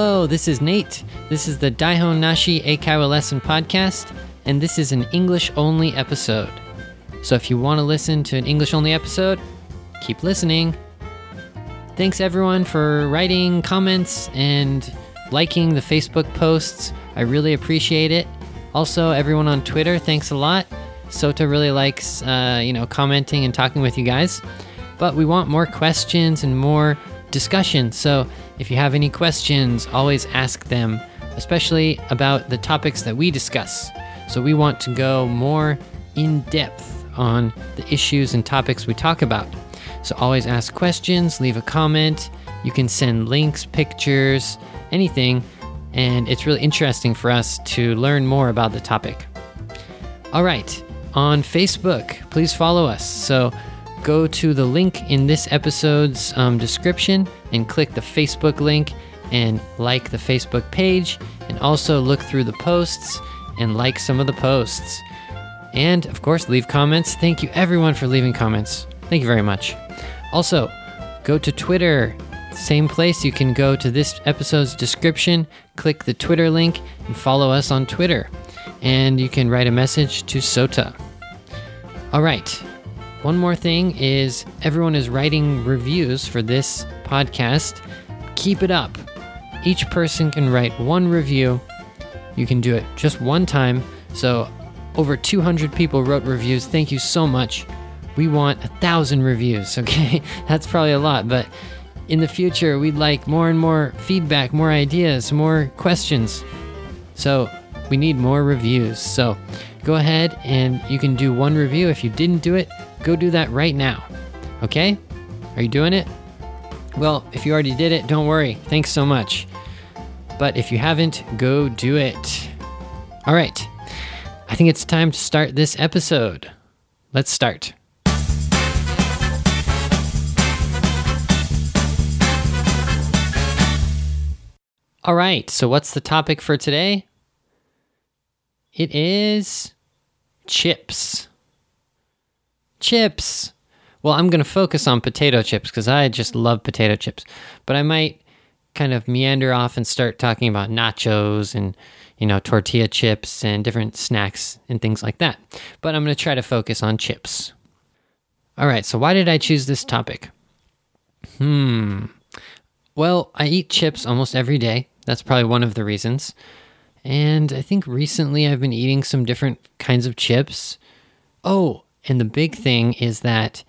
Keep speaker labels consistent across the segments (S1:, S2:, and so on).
S1: Hello, this is Nate. This is the Daihon Nashi Eikaiwa Lesson podcast, and this is an English only episode. So if you want to listen to an English only episode, keep listening. Thanks everyone for writing comments and liking the Facebook posts. I really appreciate it. Also, everyone on Twitter, thanks a lot. Sota really likes, uh, you know, commenting and talking with you guys. But we want more questions and more discussion. So if you have any questions, always ask them, especially about the topics that we discuss. So we want to go more in depth on the issues and topics we talk about. So always ask questions, leave a comment. You can send links, pictures, anything. And it's really interesting for us to learn more about the topic. All right, on Facebook, please follow us. So go to the link in this episode's um, description and click the Facebook link and like the Facebook page, and also look through the posts and like some of the posts. And of course, leave comments. Thank you, everyone, for leaving comments. Thank you very much. Also, go to Twitter. Same place. You can go to this episode's description, click the Twitter link, and follow us on Twitter. And you can write a message to Sota. All right. One more thing is everyone is writing reviews for this podcast. Keep it up. Each person can write one review. You can do it just one time. So, over 200 people wrote reviews. Thank you so much. We want a thousand reviews, okay? That's probably a lot, but in the future, we'd like more and more feedback, more ideas, more questions. So, we need more reviews. So, go ahead and you can do one review. If you didn't do it, go do that right now. Okay? Are you doing it? Well, if you already did it, don't worry. Thanks so much. But if you haven't, go do it. All right. I think it's time to start this episode. Let's start. All right. So, what's the topic for today? It is chips. Chips. Well, I'm going to focus on potato chips because I just love potato chips. But I might kind of meander off and start talking about nachos and, you know, tortilla chips and different snacks and things like that. But I'm going to try to focus on chips. All right, so why did I choose this topic? Hmm. Well, I eat chips almost every day. That's probably one of the reasons. And I think recently I've been eating some different kinds of chips. Oh, and the big thing is that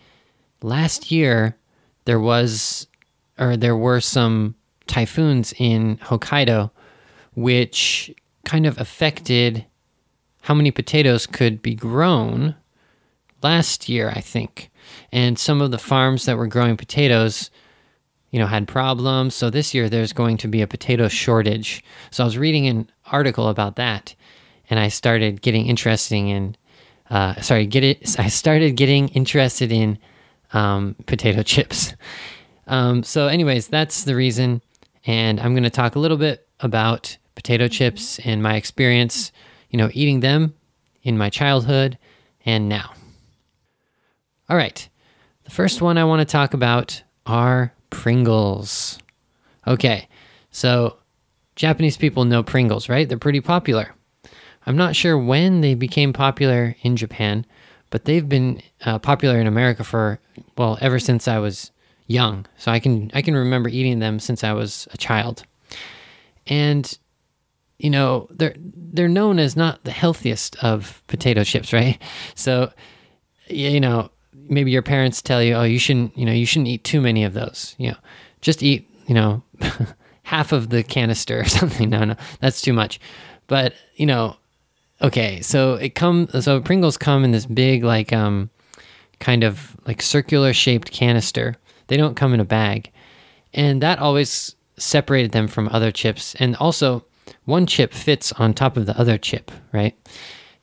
S1: last year there was or there were some typhoons in Hokkaido which kind of affected how many potatoes could be grown last year, I think. And some of the farms that were growing potatoes you know, had problems. So this year there's going to be a potato shortage. So I was reading an article about that, and I started getting interested in. Uh, sorry, get it. I started getting interested in um, potato chips. Um, so, anyways, that's the reason, and I'm going to talk a little bit about potato chips and my experience, you know, eating them in my childhood and now. All right, the first one I want to talk about are Pringles. Okay, so Japanese people know Pringles, right? They're pretty popular. I'm not sure when they became popular in Japan, but they've been uh, popular in America for well ever since I was young. So I can I can remember eating them since I was a child. And you know, they're they're known as not the healthiest of potato chips, right? So you know, maybe your parents tell you, "Oh, you shouldn't, you know, you shouldn't eat too many of those." You know, just eat, you know, half of the canister or something. No, no, that's too much. But you know, okay, so it come so Pringles come in this big like um kind of like circular shaped canister. They don't come in a bag. And that always separated them from other chips. And also one chip fits on top of the other chip, right?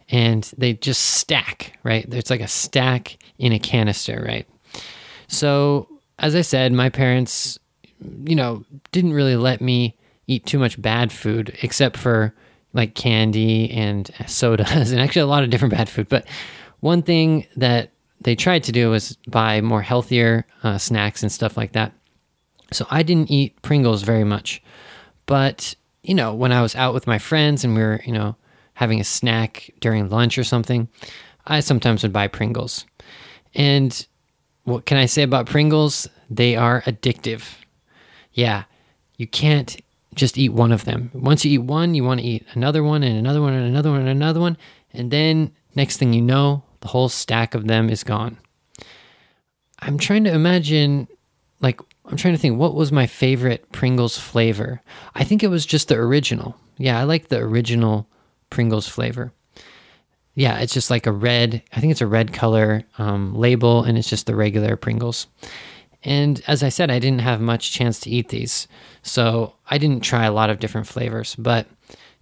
S1: And they just stack, right? There's like a stack in a canister, right? So, as I said, my parents, you know, didn't really let me eat too much bad food except for like candy and sodas and actually a lot of different bad food. But one thing that they tried to do was buy more healthier uh, snacks and stuff like that. So I didn't eat Pringles very much. But, you know, when I was out with my friends and we were, you know, having a snack during lunch or something, I sometimes would buy Pringles. And what can I say about Pringles? They are addictive. Yeah, you can't just eat one of them. Once you eat one, you want to eat another one and another one and another one and another one. And then next thing you know, the whole stack of them is gone. I'm trying to imagine, like, I'm trying to think, what was my favorite Pringles flavor? I think it was just the original. Yeah, I like the original Pringles flavor yeah, it's just like a red, I think it's a red color um, label, and it's just the regular Pringles. And as I said, I didn't have much chance to eat these. So I didn't try a lot of different flavors. But,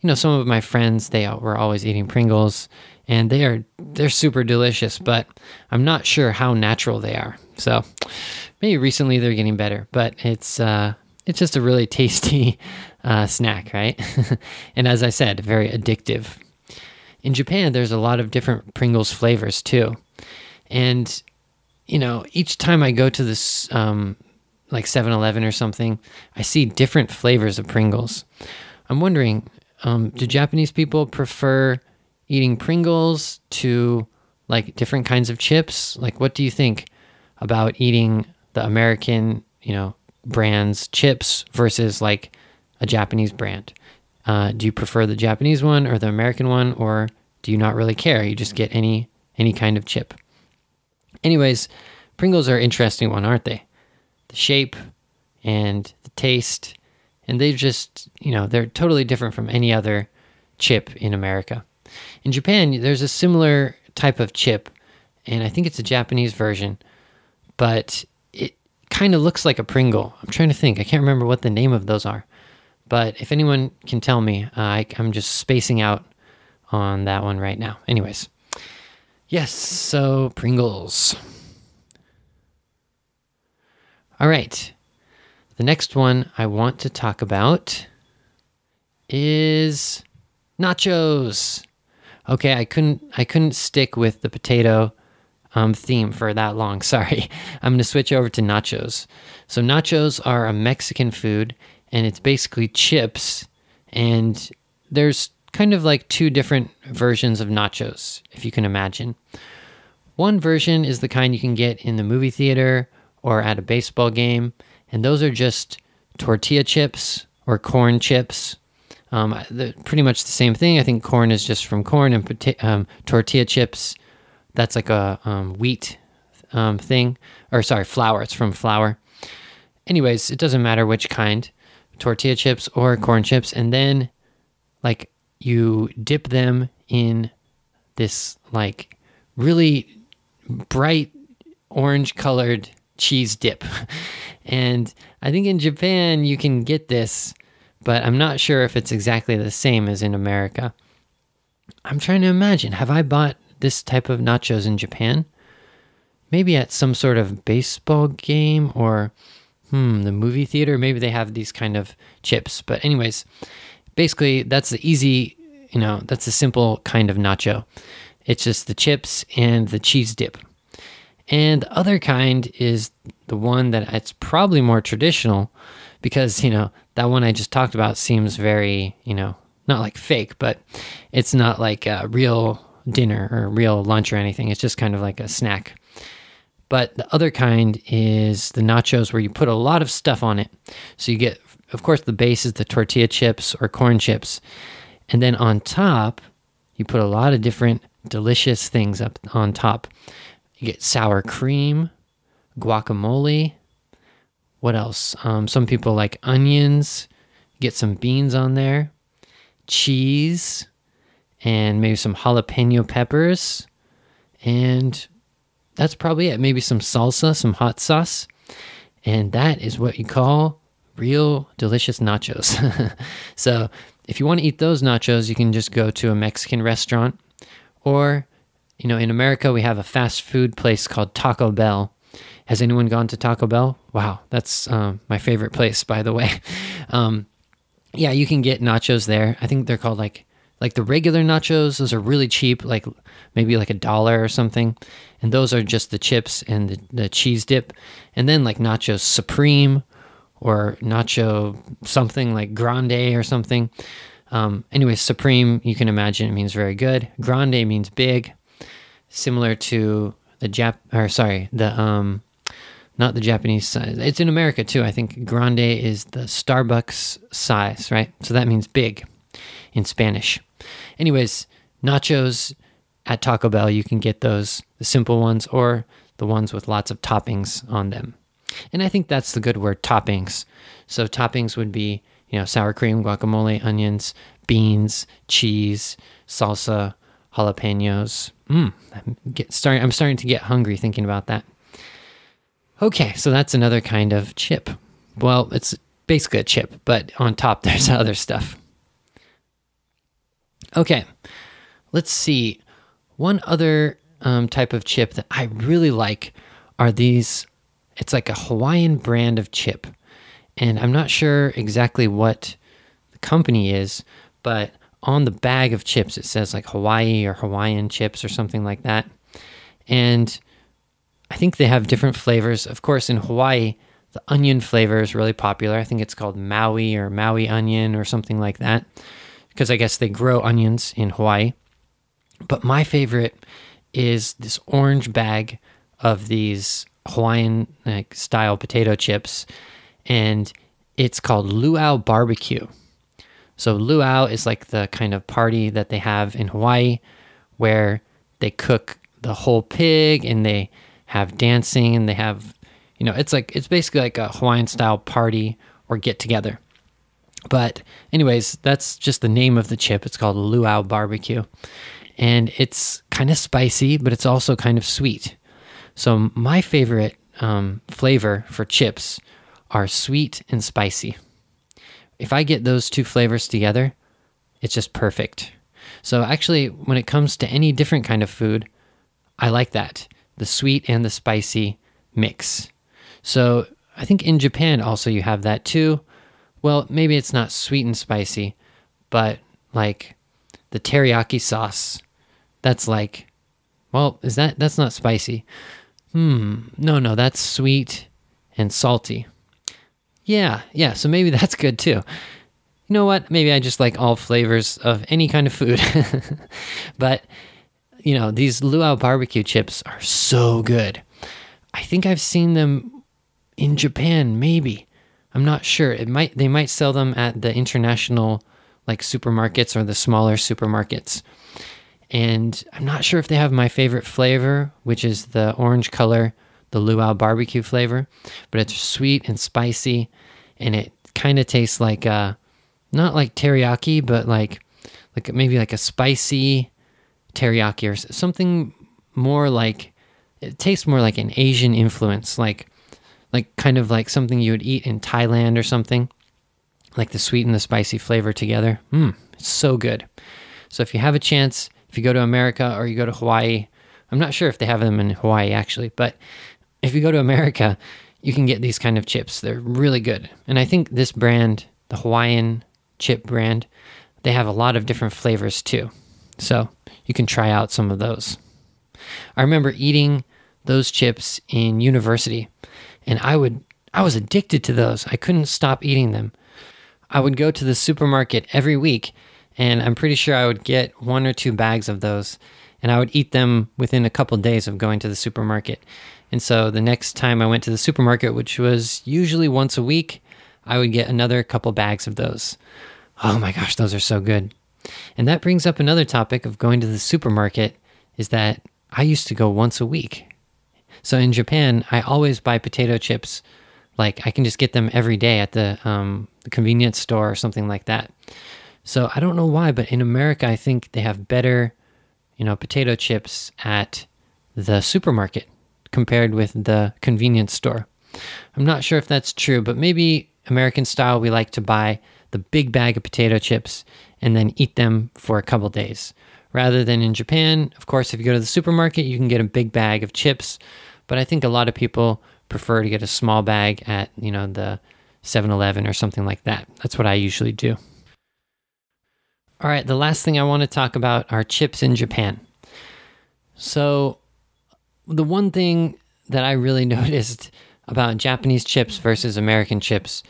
S1: you know, some of my friends, they were always eating Pringles and they are they're super delicious, but I'm not sure how natural they are. So maybe recently they're getting better, but it's uh, it's just a really tasty uh, snack, right? and as I said, very addictive in Japan, there's a lot of different Pringles flavors too. And, you know, each time I go to this, um, like 7 Eleven or something, I see different flavors of Pringles. I'm wondering, um, do Japanese people prefer eating Pringles to like different kinds of chips? Like, what do you think about eating the American, you know, brands chips versus like a Japanese brand? Uh, do you prefer the Japanese one or the American one, or do you not really care? You just get any any kind of chip. Anyways, Pringles are an interesting one, aren't they? The shape and the taste, and they just you know they're totally different from any other chip in America. In Japan, there's a similar type of chip, and I think it's a Japanese version, but it kind of looks like a Pringle. I'm trying to think. I can't remember what the name of those are. But if anyone can tell me, uh, I, I'm just spacing out on that one right now. Anyways, yes, so Pringles. All right. The next one I want to talk about is nachos. Okay, I couldn't I couldn't stick with the potato um, theme for that long. Sorry. I'm going to switch over to nachos. So nachos are a Mexican food and it's basically chips and there's kind of like two different versions of nachos if you can imagine. One version is the kind you can get in the movie theater or at a baseball game and those are just tortilla chips or corn chips. Um, pretty much the same thing. I think corn is just from corn and um, tortilla chips. That's like a um, wheat um, thing, or sorry, flour. It's from flour. Anyways, it doesn't matter which kind tortilla chips or corn chips, and then like you dip them in this like really bright orange colored cheese dip. And I think in Japan you can get this, but I'm not sure if it's exactly the same as in America. I'm trying to imagine have I bought this type of nachos in Japan? Maybe at some sort of baseball game or hmm, the movie theater, maybe they have these kind of chips. But, anyways, basically, that's the easy, you know, that's a simple kind of nacho. It's just the chips and the cheese dip. And the other kind is the one that it's probably more traditional because, you know, that one I just talked about seems very, you know, not like fake, but it's not like a real dinner or real lunch or anything. It's just kind of like a snack. But the other kind is the nachos where you put a lot of stuff on it. So you get, of course, the base is the tortilla chips or corn chips. And then on top, you put a lot of different delicious things up on top. You get sour cream, guacamole. What else? Um, some people like onions. Get some beans on there, cheese, and maybe some jalapeno peppers. And that's probably it. Maybe some salsa, some hot sauce. And that is what you call real delicious nachos. so if you want to eat those nachos, you can just go to a Mexican restaurant. Or, you know, in America, we have a fast food place called Taco Bell. Has anyone gone to Taco Bell? Wow, that's um, my favorite place, by the way. Um, yeah, you can get nachos there. I think they're called like like the regular nachos. Those are really cheap, like maybe like a dollar or something and those are just the chips and the, the cheese dip. And then like nachos supreme or nacho something like grande or something. Um, anyway, supreme, you can imagine it means very good. Grande means big, similar to the Jap, or sorry, the, um, not the Japanese size. It's in America too. I think grande is the Starbucks size, right? So that means big in Spanish. Anyways, nachos at Taco Bell, you can get those, the simple ones or the ones with lots of toppings on them. And I think that's the good word, toppings. So toppings would be, you know, sour cream, guacamole, onions, beans, cheese, salsa, jalapenos. Mm, I'm get starting I'm starting to get hungry thinking about that. Okay, so that's another kind of chip. Well, it's basically a chip, but on top there's other stuff. Okay, let's see. One other um, type of chip that I really like are these. It's like a Hawaiian brand of chip, and I'm not sure exactly what the company is, but on the bag of chips it says like Hawaii or Hawaiian chips or something like that. And I think they have different flavors. Of course, in Hawaii, the onion flavor is really popular. I think it's called Maui or Maui onion or something like that, because I guess they grow onions in Hawaii. But my favorite is this orange bag of these Hawaiian like, style potato chips, and it's called Luau Barbecue. So luau is like the kind of party that they have in Hawaii, where they cook the whole pig and they have dancing and they have, you know, it's like it's basically like a Hawaiian style party or get together. But anyways, that's just the name of the chip. It's called luau barbecue, and it's kind of spicy, but it's also kind of sweet. So my favorite um, flavor for chips are sweet and spicy. If I get those two flavors together, it's just perfect. So actually, when it comes to any different kind of food, I like that the sweet and the spicy mix. So I think in Japan also you have that too. Well, maybe it's not sweet and spicy, but like the teriyaki sauce that's like, well, is that that's not spicy? Hmm, no, no, that's sweet and salty. Yeah, yeah, so maybe that's good too. You know what? Maybe I just like all flavors of any kind of food. but, you know, these luau barbecue chips are so good. I think I've seen them in Japan, maybe. I'm not sure. It might they might sell them at the international like supermarkets or the smaller supermarkets. And I'm not sure if they have my favorite flavor, which is the orange color, the luau barbecue flavor, but it's sweet and spicy, and it kind of tastes like uh, not like teriyaki, but like like maybe like a spicy teriyaki or something more like it tastes more like an Asian influence, like like kind of like something you would eat in Thailand or something, like the sweet and the spicy flavor together. Mmm, so good. So if you have a chance, if you go to America or you go to Hawaii, I'm not sure if they have them in Hawaii actually, but if you go to America, you can get these kind of chips. They're really good. And I think this brand, the Hawaiian chip brand, they have a lot of different flavors too. So you can try out some of those. I remember eating those chips in university and I would I was addicted to those. I couldn't stop eating them. I would go to the supermarket every week and I'm pretty sure I would get one or two bags of those, and I would eat them within a couple of days of going to the supermarket. And so the next time I went to the supermarket, which was usually once a week, I would get another couple bags of those. Oh my gosh, those are so good. And that brings up another topic of going to the supermarket is that I used to go once a week. So in Japan, I always buy potato chips. Like I can just get them every day at the, um, the convenience store or something like that. So I don't know why, but in America, I think they have better, you know, potato chips at the supermarket compared with the convenience store. I'm not sure if that's true, but maybe American style, we like to buy the big bag of potato chips and then eat them for a couple days. Rather than in Japan, of course, if you go to the supermarket, you can get a big bag of chips, but I think a lot of people prefer to get a small bag at, you know, the 7-Eleven or something like that. That's what I usually do. All right, the last thing I want to talk about are chips in Japan. So, the one thing that I really noticed about Japanese chips versus American chips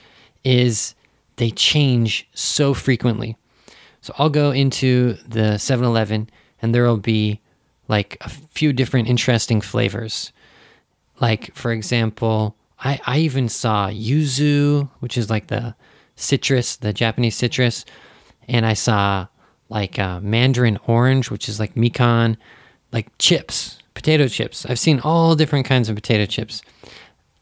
S1: is they change so frequently. So I'll go into the 7 Eleven and there will be like a few different interesting flavors. Like, for example, I, I even saw yuzu, which is like the citrus, the Japanese citrus. And I saw like uh, mandarin orange, which is like mikan, like chips, potato chips. I've seen all different kinds of potato chips.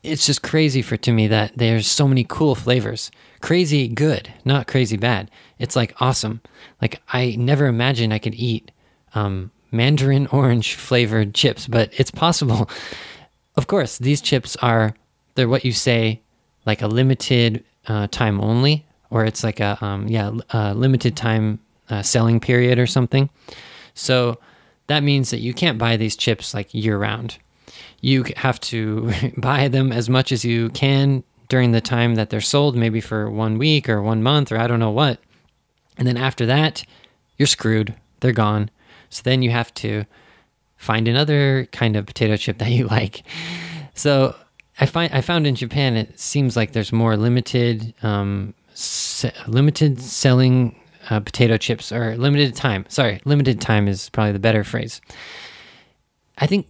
S1: It's just crazy for to me that there's so many cool flavors. Crazy good, not crazy bad. It's like awesome. Like I never imagined I could eat um, mandarin orange flavored chips, but it's possible. Of course, these chips are they're what you say like a limited uh, time only, or it's like a um, yeah a limited time uh, selling period or something. So that means that you can't buy these chips like year round. You have to buy them as much as you can during the time that they're sold, maybe for one week or one month or I don't know what. And then after that, you're screwed. They're gone. So then you have to find another kind of potato chip that you like. So I find I found in Japan it seems like there's more limited um, se- limited selling uh, potato chips or limited time. Sorry, limited time is probably the better phrase. I think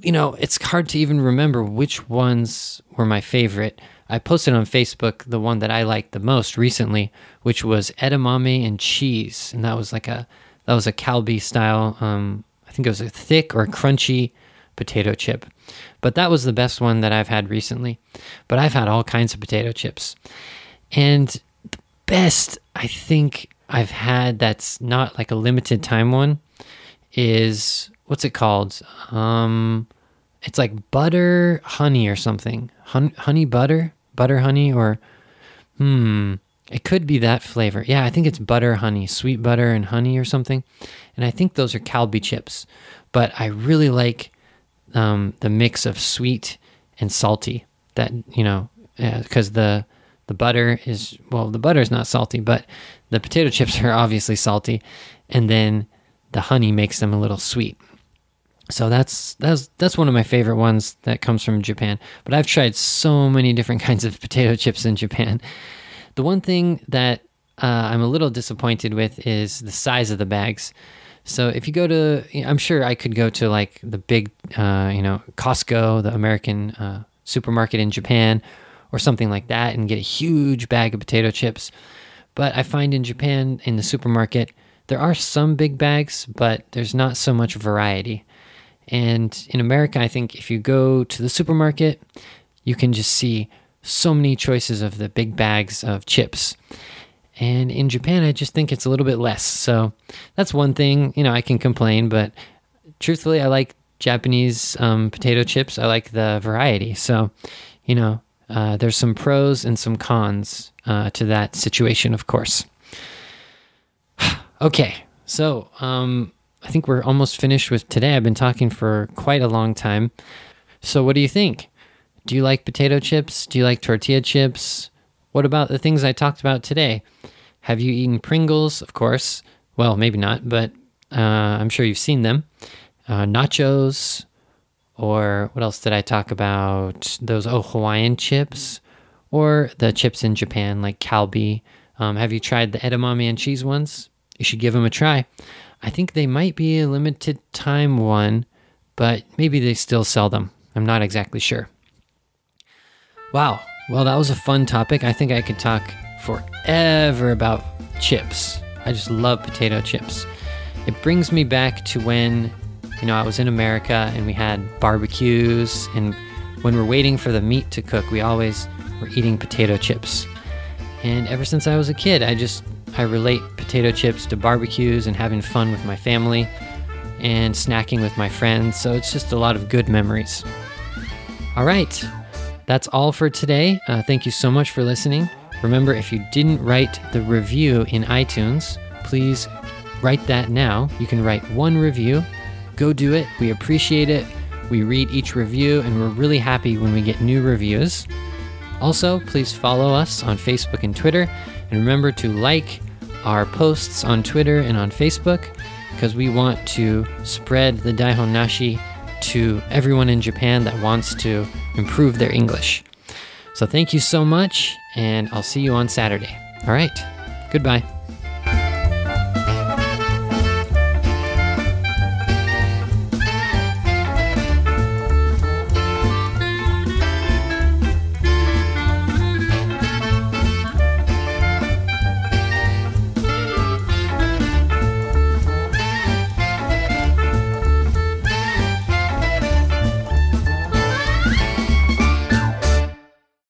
S1: you know it's hard to even remember which ones were my favorite. I posted on Facebook the one that I liked the most recently, which was edamame and cheese, and that was like a that was a Calbee style. Um, I think it was a thick or crunchy potato chip. But that was the best one that I've had recently. But I've had all kinds of potato chips. And the best I think I've had that's not like a limited time one is what's it called? Um it's like butter honey or something. Hun- honey butter? Butter honey or hmm it could be that flavor. Yeah, I think it's butter honey, sweet butter and honey or something. And I think those are Calbee chips. But I really like um, the mix of sweet and salty. That you know, because the the butter is well, the butter is not salty, but the potato chips are obviously salty, and then the honey makes them a little sweet. So that's that's that's one of my favorite ones that comes from Japan. But I've tried so many different kinds of potato chips in Japan. The one thing that uh, I'm a little disappointed with is the size of the bags. So if you go to, I'm sure I could go to like the big, uh, you know, Costco, the American uh, supermarket in Japan, or something like that, and get a huge bag of potato chips. But I find in Japan, in the supermarket, there are some big bags, but there's not so much variety. And in America, I think if you go to the supermarket, you can just see so many choices of the big bags of chips. And in Japan, I just think it's a little bit less. So that's one thing, you know, I can complain, but truthfully, I like Japanese um, potato chips. I like the variety. So, you know, uh, there's some pros and some cons uh, to that situation, of course. okay, so um, I think we're almost finished with today. I've been talking for quite a long time. So, what do you think? Do you like potato chips? Do you like tortilla chips? What about the things I talked about today? Have you eaten Pringles? Of course. Well, maybe not, but uh, I'm sure you've seen them. Uh, nachos, or what else did I talk about? Those oh Hawaiian chips, or the chips in Japan like Calbee. Um, have you tried the edamame and cheese ones? You should give them a try. I think they might be a limited time one, but maybe they still sell them. I'm not exactly sure. Wow, well, that was a fun topic. I think I could talk forever about chips. I just love potato chips. It brings me back to when, you know, I was in America and we had barbecues, and when we're waiting for the meat to cook, we always were eating potato chips. And ever since I was a kid, I just I relate potato chips to barbecues and having fun with my family and snacking with my friends. So it's just a lot of good memories. All right, that's all for today. Uh, thank you so much for listening. Remember, if you didn't write the review in iTunes, please write that now. You can write one review. Go do it. We appreciate it. We read each review, and we're really happy when we get new reviews. Also, please follow us on Facebook and Twitter. And remember to like our posts on Twitter and on Facebook because we want to spread the Daihon Nashi to everyone in Japan that wants to improve their English. So thank you so much, and I'll see you on Saturday. All right, goodbye.